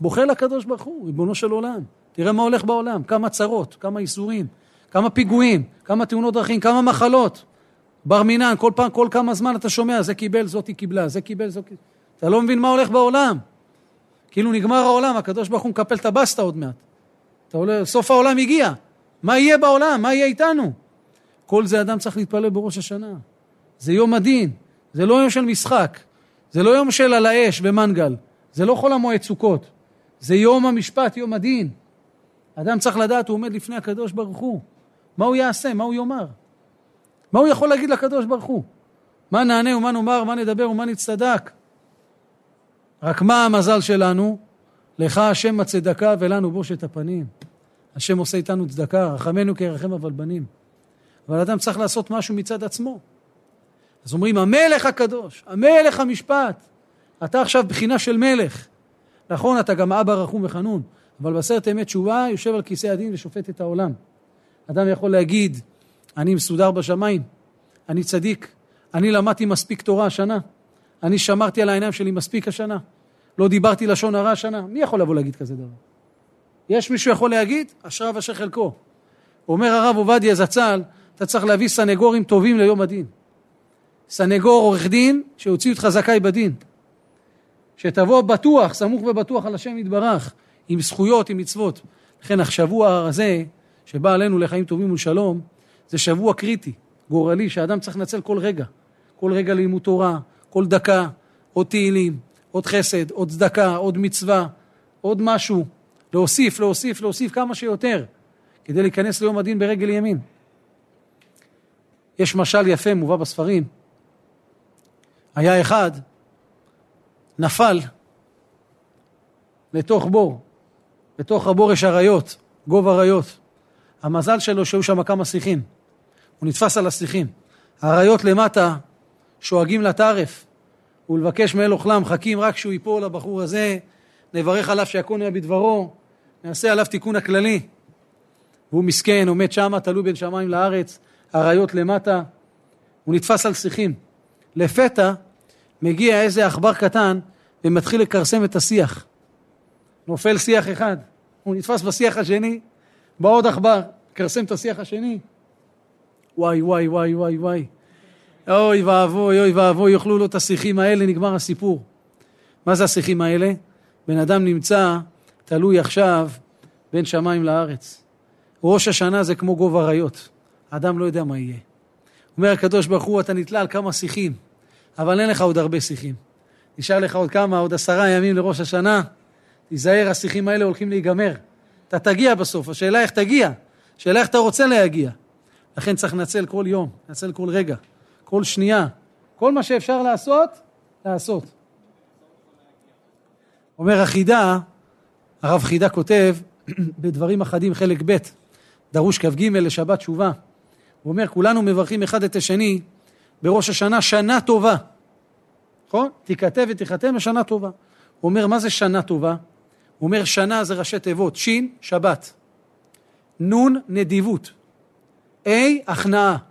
בוכה לקדוש ברוך הוא, ריבונו של עולם. תראה מה הולך בעולם, כמה צרות, כמה ייסורים, כמה פיגועים, כמה תאונות דרכים, כמה מחלות. בר מינן, כל פעם, כל כמה זמן אתה שומע, זה קיבל, זאתי קיבלה, זה קיבל, זאת קיבלה. אתה לא מבין מה הולך בעולם. כאילו נגמר העולם, הקדוש ברוך הוא מקפל את הבסטה עוד מעט. אתה עולה, סוף העולם הגיע. מה יהיה בעולם? מה יהיה איתנו? כל זה אדם צריך להתפלל בראש השנה. זה יום הדין, זה לא יום של משחק, זה לא יום של על האש ומנגל, זה לא חול המועד סוכות, זה יום המשפט, יום הדין. אדם צריך לדעת, הוא עומד לפני הקדוש ברוך הוא. מה הוא יעשה? מה הוא יאמר? מה הוא יכול להגיד לקדוש ברוך הוא? מה נענה ומה נאמר, מה נדבר ומה נצטדק? רק מה המזל שלנו? לך השם הצדקה ולנו בושת הפנים. השם עושה איתנו צדקה, רחמנו כרחם אבל בנים. אבל אדם צריך לעשות משהו מצד עצמו. אז אומרים, המלך הקדוש, המלך המשפט. אתה עכשיו בחינה של מלך. נכון, אתה גם אבא רחום וחנון, אבל בעשרת ימי תשובה יושב על כיסא הדין ושופט את העולם. אדם יכול להגיד, אני מסודר בשמיים, אני צדיק, אני למדתי מספיק תורה השנה, אני שמרתי על העיניים שלי מספיק השנה, לא דיברתי לשון הרע השנה. מי יכול לבוא להגיד כזה דבר? יש מישהו יכול להגיד? אשריו אשר חלקו. אומר הרב עובדיה זצ"ל, אתה צריך להביא סנגורים טובים ליום הדין. סנגור, עורך דין, שהוציאו אותך זכאי בדין. שתבוא בטוח, סמוך ובטוח על השם יתברך, עם זכויות, עם מצוות. לכן השבוע הזה, שבא עלינו לחיים טובים ולשלום, זה שבוע קריטי, גורלי, שאדם צריך לנצל כל רגע. כל רגע לימוד תורה, כל דקה, עוד תהילים, עוד חסד, עוד צדקה, עוד מצווה, עוד משהו. להוסיף, להוסיף, להוסיף כמה שיותר, כדי להיכנס ליום הדין ברגל ימין. יש משל יפה, מובא בספרים. היה אחד, נפל לתוך בור. בתוך הבור יש אריות, גוב אריות. המזל שלו שהיו שם כמה שיחים. הוא נתפס על השיחים. האריות למטה שואגים לטרף ולבקש מאל אוכלם, מחכים רק שהוא ייפול לבחור הזה, נברך עליו שיכון היה בדברו, נעשה עליו תיקון הכללי. והוא מסכן, עומד שמה, תלוי בין שמיים לארץ, אריות למטה, הוא נתפס על שיחים. לפתע מגיע איזה עכבר קטן ומתחיל לכרסם את השיח. נופל שיח אחד, הוא נתפס בשיח השני, בא עוד עכבר, כרסם את השיח השני. וואי, וואי, וואי, וואי, וואי. אוי ואבוי, אוי ואבוי, יאכלו לו את השיחים האלה, נגמר הסיפור. מה זה השיחים האלה? בן אדם נמצא תלוי עכשיו בין שמיים לארץ. ראש השנה זה כמו גובה אריות. האדם לא יודע מה יהיה. אומר הקדוש ברוך הוא, אתה נתלה על כמה שיחים, אבל אין לך עוד הרבה שיחים. נשאר לך עוד כמה, עוד עשרה ימים לראש השנה, תיזהר, השיחים האלה הולכים להיגמר. אתה תגיע בסוף, השאלה איך תגיע, השאלה איך אתה רוצה להגיע. לכן צריך לנצל כל יום, לנצל כל רגע, כל שנייה, כל מה שאפשר לעשות, לעשות. אומר החידה, הרב חידה כותב בדברים אחדים חלק ב', דרוש כ"ג לשבת תשובה. הוא אומר, כולנו מברכים אחד את השני בראש השנה שנה טובה. נכון? תיכתב ותיחתם בשנה טובה. הוא אומר, מה זה שנה טובה? הוא אומר, שנה זה ראשי תיבות, ש', שבת, נ', נדיבות, ה', הכנעה.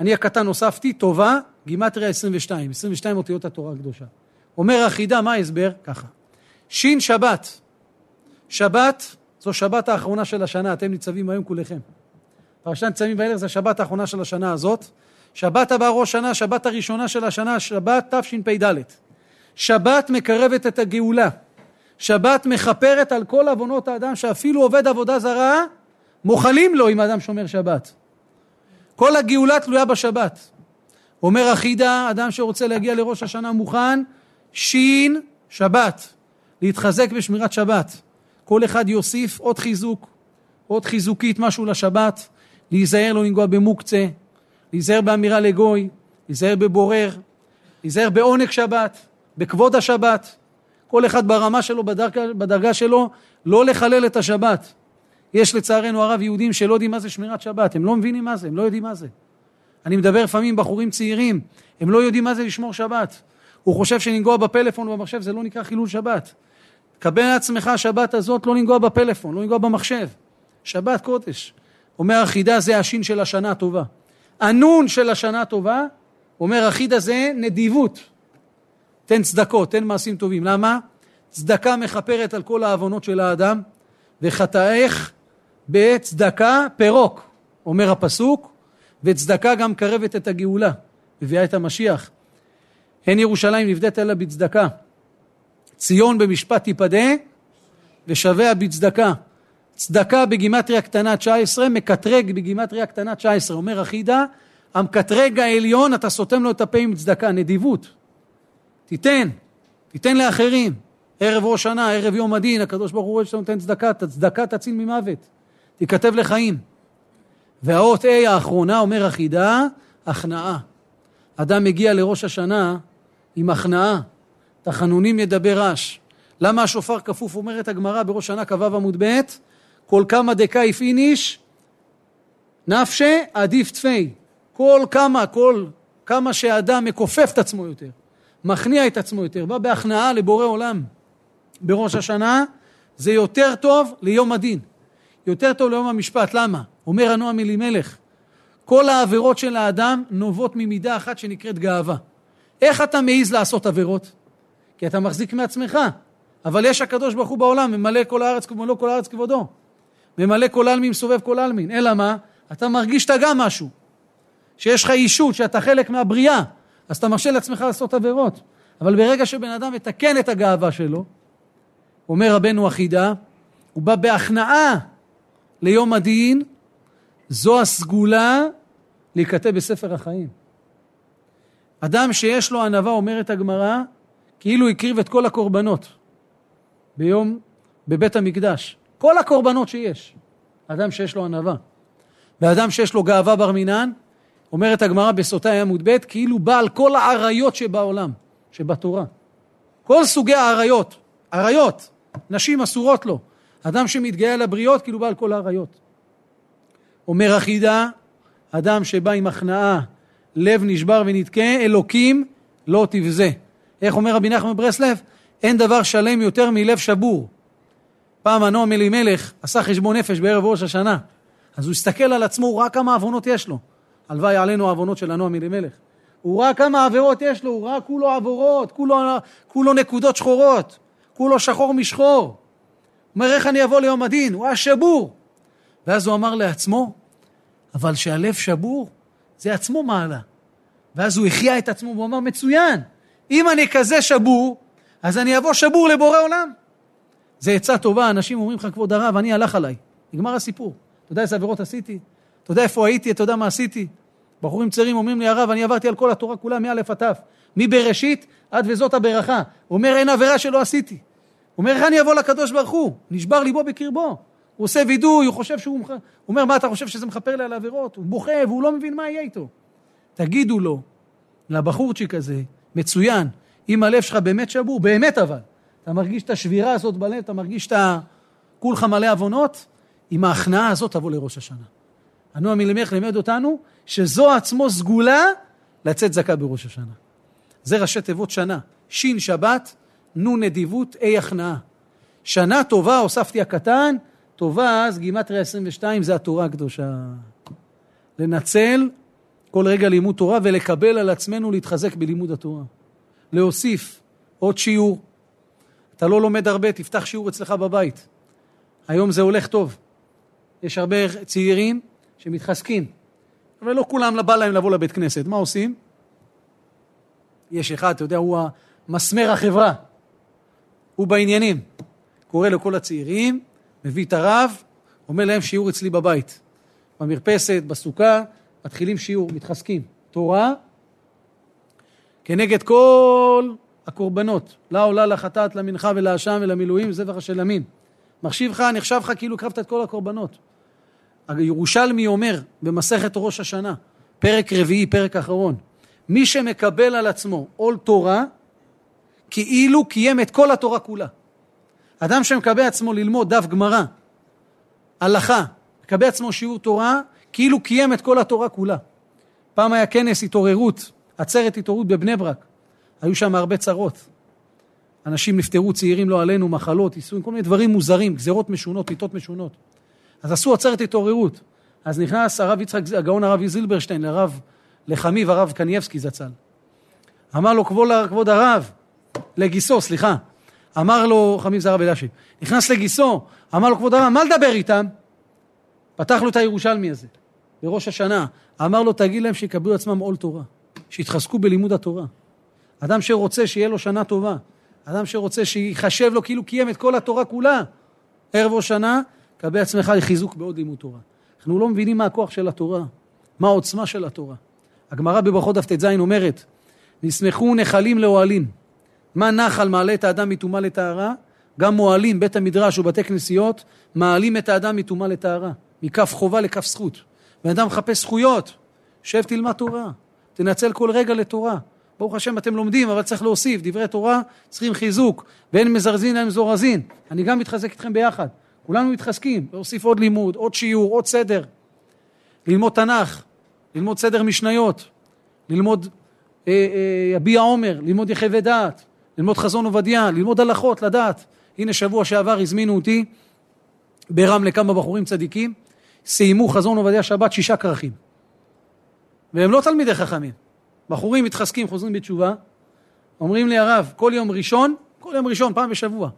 אני הקטן הוספתי, טובה, גימטריה 22, 22 אותיות התורה הקדושה. אומר החידה, מה ההסבר? ככה. ש' שבת. שבת זו שבת האחרונה של השנה, אתם ניצבים היום כולכם. פרשת ניצבים בערב זה השבת האחרונה של השנה הזאת. שבת הבאה ראש שנה, שבת הראשונה של השנה, שבת תשפ"ד. שבת מקרבת את הגאולה. שבת מכפרת על כל עוונות האדם, שאפילו עובד עבודה זרה, מוחלים לו אם האדם שומר שבת. כל הגאולה תלויה בשבת. אומר החידה, אדם שרוצה להגיע לראש השנה מוכן, שין שבת. להתחזק בשמירת שבת. כל אחד יוסיף עוד חיזוק, עוד חיזוקית משהו לשבת, להיזהר לא לנגוע במוקצה, להיזהר באמירה לגוי, להיזהר בבורר, להיזהר בעונג שבת, בכבוד השבת. כל אחד ברמה שלו, בדרגה, בדרגה שלו, לא לחלל את השבת. יש לצערנו הרב יהודים שלא יודעים מה זה שמירת שבת, הם לא מבינים מה זה, הם לא יודעים מה זה. אני מדבר לפעמים עם בחורים צעירים, הם לא יודעים מה זה לשמור שבת. הוא חושב שלנגוע בפלאפון ובמחשב זה לא נקרא חילול שבת. קבל לעצמך השבת הזאת לא לנגוע בפלאפון, לא לנגוע במחשב. שבת קודש. אומר החידה זה השין של השנה הטובה. הנון של השנה הטובה, אומר החידה זה נדיבות. תן צדקות, תן מעשים טובים. למה? צדקה מכפרת על כל העוונות של האדם, וחטאיך בצדקה פירוק, אומר הפסוק, וצדקה גם קרבת את הגאולה, מביאה את המשיח. אין ירושלים נבדית אלא בצדקה. ציון במשפט תיפדה, ושביה בצדקה. צדקה בגימטריה קטנה 19, מקטרג בגימטריה קטנה 19. אומר אחידה, המקטרג העליון, אתה סותם לו את הפה עם צדקה, נדיבות. תיתן, תיתן לאחרים. ערב ראש שנה, ערב יום הדין, הקדוש ברוך הוא רואה שאתה נותן צדקה, צדקה תציל ממוות, תיכתב לחיים. והאות A האחרונה, אומר החידה, הכנעה. אדם מגיע לראש השנה עם הכנעה, תחנונים ידבר רש. למה השופר כפוף, אומרת הגמרא בראש שנה כ"ו עמוד ב', כל כמה דקאיף איניש, נפשה עדיף תפי. כל כמה, כל כמה שאדם מכופף את עצמו יותר, מכניע את עצמו יותר, בא בהכנעה לבורא עולם בראש השנה, זה יותר טוב ליום הדין, יותר טוב ליום המשפט. למה? אומר הנועם אלימלך, כל העבירות של האדם נובעות ממידה אחת שנקראת גאווה. איך אתה מעז לעשות עבירות? כי אתה מחזיק מעצמך. אבל יש הקדוש ברוך הוא בעולם, ממלא כל הארץ, ממלא כל הארץ כבודו. ממלא כל עלמין, מסובב כל עלמין. אלא מה? אתה מרגיש שאתה גם משהו. שיש לך אישות, שאתה חלק מהבריאה, אז אתה מרשה לעצמך לעשות עבירות. אבל ברגע שבן אדם מתקן את הגאווה שלו, אומר רבנו החידה, הוא בא בהכנעה ליום הדין, זו הסגולה להיכתב בספר החיים. אדם שיש לו ענווה, אומרת הגמרא, כאילו הקריב את כל הקורבנות ביום, בבית המקדש. כל הקורבנות שיש. אדם שיש לו ענווה. ואדם שיש לו גאווה בר מינן, אומרת הגמרא בסוטה עמוד ב', כאילו בעל כל האריות שבעולם, שבתורה. כל סוגי האריות, אריות, נשים אסורות לו. אדם שמתגאה לבריות, כאילו בעל כל האריות. אומר החידה, אדם שבא עם הכנעה, לב נשבר ונתקה, אלוקים לא תבזה. איך אומר רבי נחמן ברסלב? אין דבר שלם יותר מלב שבור. פעם הנועם אלימלך עשה חשבון נפש בערב ראש השנה. אז הוא הסתכל על עצמו, הוא ראה כמה עוונות יש לו. הלוואי עלינו העוונות של הנועם אלימלך. הוא ראה כמה עבירות יש לו, הוא ראה כולו עבורות, כולו, כולו נקודות שחורות, כולו שחור משחור. אומר, איך אני אבוא ליום הדין? הוא היה שבור. ואז הוא אמר לעצמו, אבל שהלב שבור, זה עצמו מעלה. ואז הוא החיה את עצמו והוא אמר, מצוין, אם אני כזה שבור, אז אני אבוא שבור לבורא עולם. זה עצה טובה, אנשים אומרים לך, כבוד הרב, אני הלך עליי. נגמר הסיפור. אתה יודע איזה עבירות עשיתי? אתה יודע איפה הייתי? אתה יודע מה עשיתי? בחורים צעירים אומרים לי, הרב, אני עברתי על כל התורה כולה מא' עד ת', מבראשית עד וזאת הברכה. הוא אומר, אין עבירה שלא עשיתי. הוא אומר, איך אני אבוא לקדוש ברוך הוא? נשבר ליבו בקרבו. הוא עושה וידוי, הוא חושב שהוא... הוא אומר, מה, אתה חושב שזה מכפר לי על העבירות? הוא בוכה והוא לא מבין מה יהיה איתו. תגידו לו, לבחורצ'יק הזה, מצוין, אם הלב שלך באמת שבור, באמת אבל, אתה מרגיש את השבירה הזאת בלב, אתה מרגיש את ה... כולך מלא עוונות, עם ההכנעה הזאת תבוא לראש השנה. הנועם מלמך לימד אותנו שזו עצמו סגולה לצאת זכה בראש השנה. זה ראשי תיבות שנה. שין שבת, נו נדיבות, אי הכנעה. שנה טובה, הוספתי הקטן, טובה אז גימטריה 22 זה התורה הקדושה. לנצל כל רגע לימוד תורה ולקבל על עצמנו להתחזק בלימוד התורה. להוסיף עוד שיעור. אתה לא לומד הרבה, תפתח שיעור אצלך בבית. היום זה הולך טוב. יש הרבה צעירים שמתחזקים, אבל לא כולם בא להם לבוא לבית כנסת. מה עושים? יש אחד, אתה יודע, הוא המסמר החברה. הוא בעניינים. קורא לכל הצעירים, מביא את הרב, אומר להם שיעור אצלי בבית. במרפסת, בסוכה, מתחילים שיעור, מתחזקים. תורה כנגד כל הקורבנות. לה עולה לחטאת, למנחה ולאשם ולמילואים, זבח השלמים. מחשיב לך, נחשב לך כאילו הקרבת את כל הקורבנות. הירושלמי אומר במסכת ראש השנה, פרק רביעי, פרק אחרון, מי שמקבל על עצמו עול תורה, כאילו קיים את כל התורה כולה. אדם שמקבל עצמו ללמוד דף גמרא, הלכה, מקבל עצמו שיעור תורה, כאילו קיים את כל התורה כולה. פעם היה כנס התעוררות, עצרת התעוררות בבני ברק. היו שם הרבה צרות. אנשים נפטרו, צעירים לא עלינו, מחלות, ייסויים, כל מיני דברים מוזרים, גזרות משונות, פיתות משונות. אז עשו עצרת התעוררות. אז נכנס הרב יצחק, הגאון הרב זילברשטיין, לרב, לחמיב הרב קנייבסקי זצ"ל. אמר לו, כבוד הרב, לגיסו, סליחה, אמר לו, זה הרב אלישיב, נכנס לגיסו, אמר לו, כבוד הרב, מה לדבר איתם? פתח לו את הירושלמי הזה. בראש השנה, אמר לו, תגיד להם שיקבלו לעצמם עול תורה, שיתחזקו בלימוד התורה. אדם שרוצה שיהיה לו שנה טובה, אדם שרוצה שיחשב לו כאילו קיים את כל התורה כולה, ערב ראש שנה, קבל עצמך לחיזוק בעוד לימוד תורה. אנחנו לא מבינים מה הכוח של התורה, מה העוצמה של התורה. הגמרא בברכות דף ט"ז אומרת, נסמכו נחלים לאוהלים. מה נחל מעלה את האדם מטומאה לטהרה? גם מועלים, בית המדרש ובתי כנסיות, מעלים את האדם מטומאה לטהרה, מכף חובה לכף זכות. בן אדם מחפש זכויות, שב תלמד תורה, תנצל כל רגע לתורה. ברוך השם אתם לומדים, אבל צריך להוסיף, דברי תורה צריכים חיזוק, ואין מזרזין אין מזורזין. אני גם מתחזק איתכם ביחד, כולנו מתחזקים, להוסיף עוד לימוד, עוד שיעור, עוד סדר. ללמוד תנ"ך, ללמוד סדר משניות, ללמוד אה, אה, יביע עומר, ללמוד יחווה דעת, ללמוד חזון עובדיה, ללמוד הלכות, לדעת. הנה שבוע שעבר הזמינו אותי ברמלה כמה בחורים צדיקים, סיימו חזון עובדיה שבת שישה כרכים. והם לא תלמידי חכמים. בחורים מתחזקים, חוזרים בתשובה, אומרים לי הרב, כל יום ראשון, כל יום ראשון, פעם בשבוע,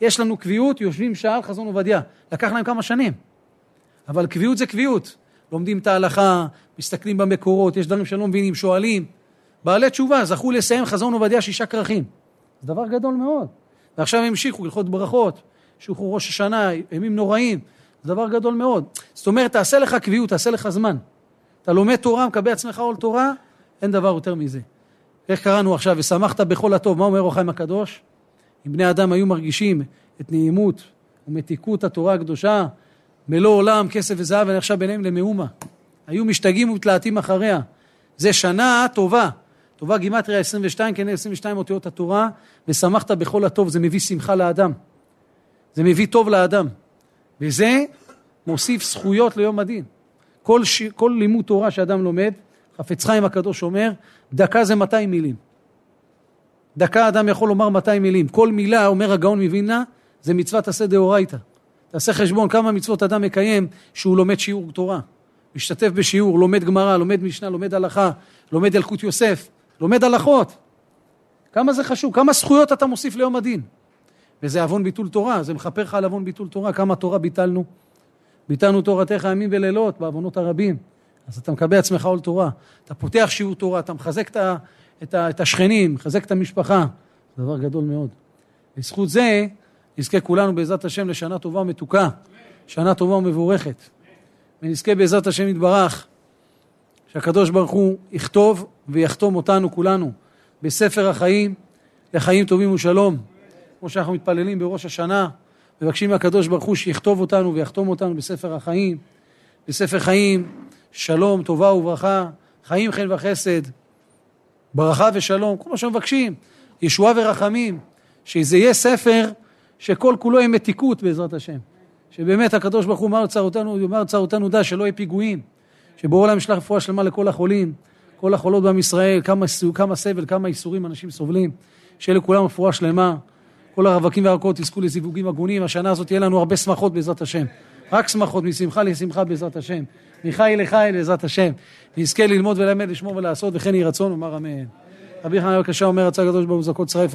יש לנו קביעות, יושבים שעה על חזון עובדיה. לקח להם כמה שנים. אבל קביעות זה קביעות. לומדים את ההלכה, מסתכלים במקורות, יש דברים שלא מבינים, שואלים. בעלי תשובה, זכו לסיים חזון עובדיה שישה כרכים. זה דבר גדול מאוד. ועכשיו המשיכו הלכות ברכות, שחרור ראש השנה, ימים נוראים, זה דבר גדול מאוד. זאת אומרת, תעשה לך קביעות, תעשה לך זמן. אתה לומד תורה, מקבל עצמך עול תורה, אין דבר יותר מזה. איך קראנו עכשיו, ושמחת בכל הטוב, מה אומר אור החיים הקדוש? אם בני אדם היו מרגישים את נעימות ומתיקות התורה הקדושה, מלוא עולם, כסף וזהב, ונחשב ביניהם למאומה. היו משתגעים ומתלהטים אחריה. זה שנה טובה. טובה גימטריה 22, כן 22 אותיות התורה, ושמחת בכל הטוב, זה מביא שמחה לאדם. זה מביא טוב לאדם. וזה מוסיף זכויות ליום הדין. כל, ש... כל לימוד תורה שאדם לומד, חפץ חיים הקדוש אומר, דקה זה 200 מילים. דקה אדם יכול לומר 200 מילים. כל מילה, אומר הגאון מווילנה, זה מצוות עשה דאורייתא. תעשה חשבון כמה מצוות אדם מקיים שהוא לומד שיעור תורה. משתתף בשיעור, לומד גמרא, לומד משנה, לומד הלכה, לומד ילקוט יוסף, לומד הלכות. כמה זה חשוב, כמה זכויות אתה מוסיף ליום הדין. וזה עוון ביטול תורה, זה מכפר לך על עוון ביטול תורה, כמה תורה ביטלנו. ביטלנו תורתך ימים ולילות בעוונות הרבים. אז אתה מקבל עצמך עול תורה. אתה פותח שיעור תורה, אתה מחזק את, ה, את, ה, את השכנים, מחזק את המשפחה. זה דבר גדול מאוד. בזכות זה נזכה כולנו בעזרת השם לשנה טובה ומתוקה, שנה טובה ומבורכת. ונזכה בעזרת השם יתברך, שהקדוש ברוך הוא יכתוב ויחתום אותנו כולנו בספר החיים לחיים טובים ושלום, כמו שאנחנו מתפללים בראש השנה, מבקשים מהקדוש ברוך הוא שיכתוב אותנו ויחתום אותנו בספר החיים, בספר חיים, שלום, טובה וברכה, חיים חן וחסד, ברכה ושלום, כל מה שמבקשים, ישועה ורחמים, שזה יהיה ספר שכל כולו יהיה מתיקות בעזרת השם. שבאמת הקדוש ברוך הוא אמר צרותנו, אמר צרותנו דע שלא יהיה פיגועים, שבורא להם ישלח רפואה שלמה לכל החולים, כל החולות בעם ישראל, כמה, כמה סבל, כמה איסורים אנשים סובלים, שיהיה לכולם רפואה שלמה, כל הרווקים והרכות יזכו לזיווגים הגונים, השנה הזאת יהיה לנו הרבה שמחות בעזרת השם, רק שמחות, משמחה לשמחה בעזרת השם, מחיל לחיל בעזרת השם, נזכה ללמוד וללמד, לשמור ולעשות, וכן יהי רצון, אומר אמן. רבי חנן בבקשה אומר, רצה הקדוש ברוך הוא זכות צרף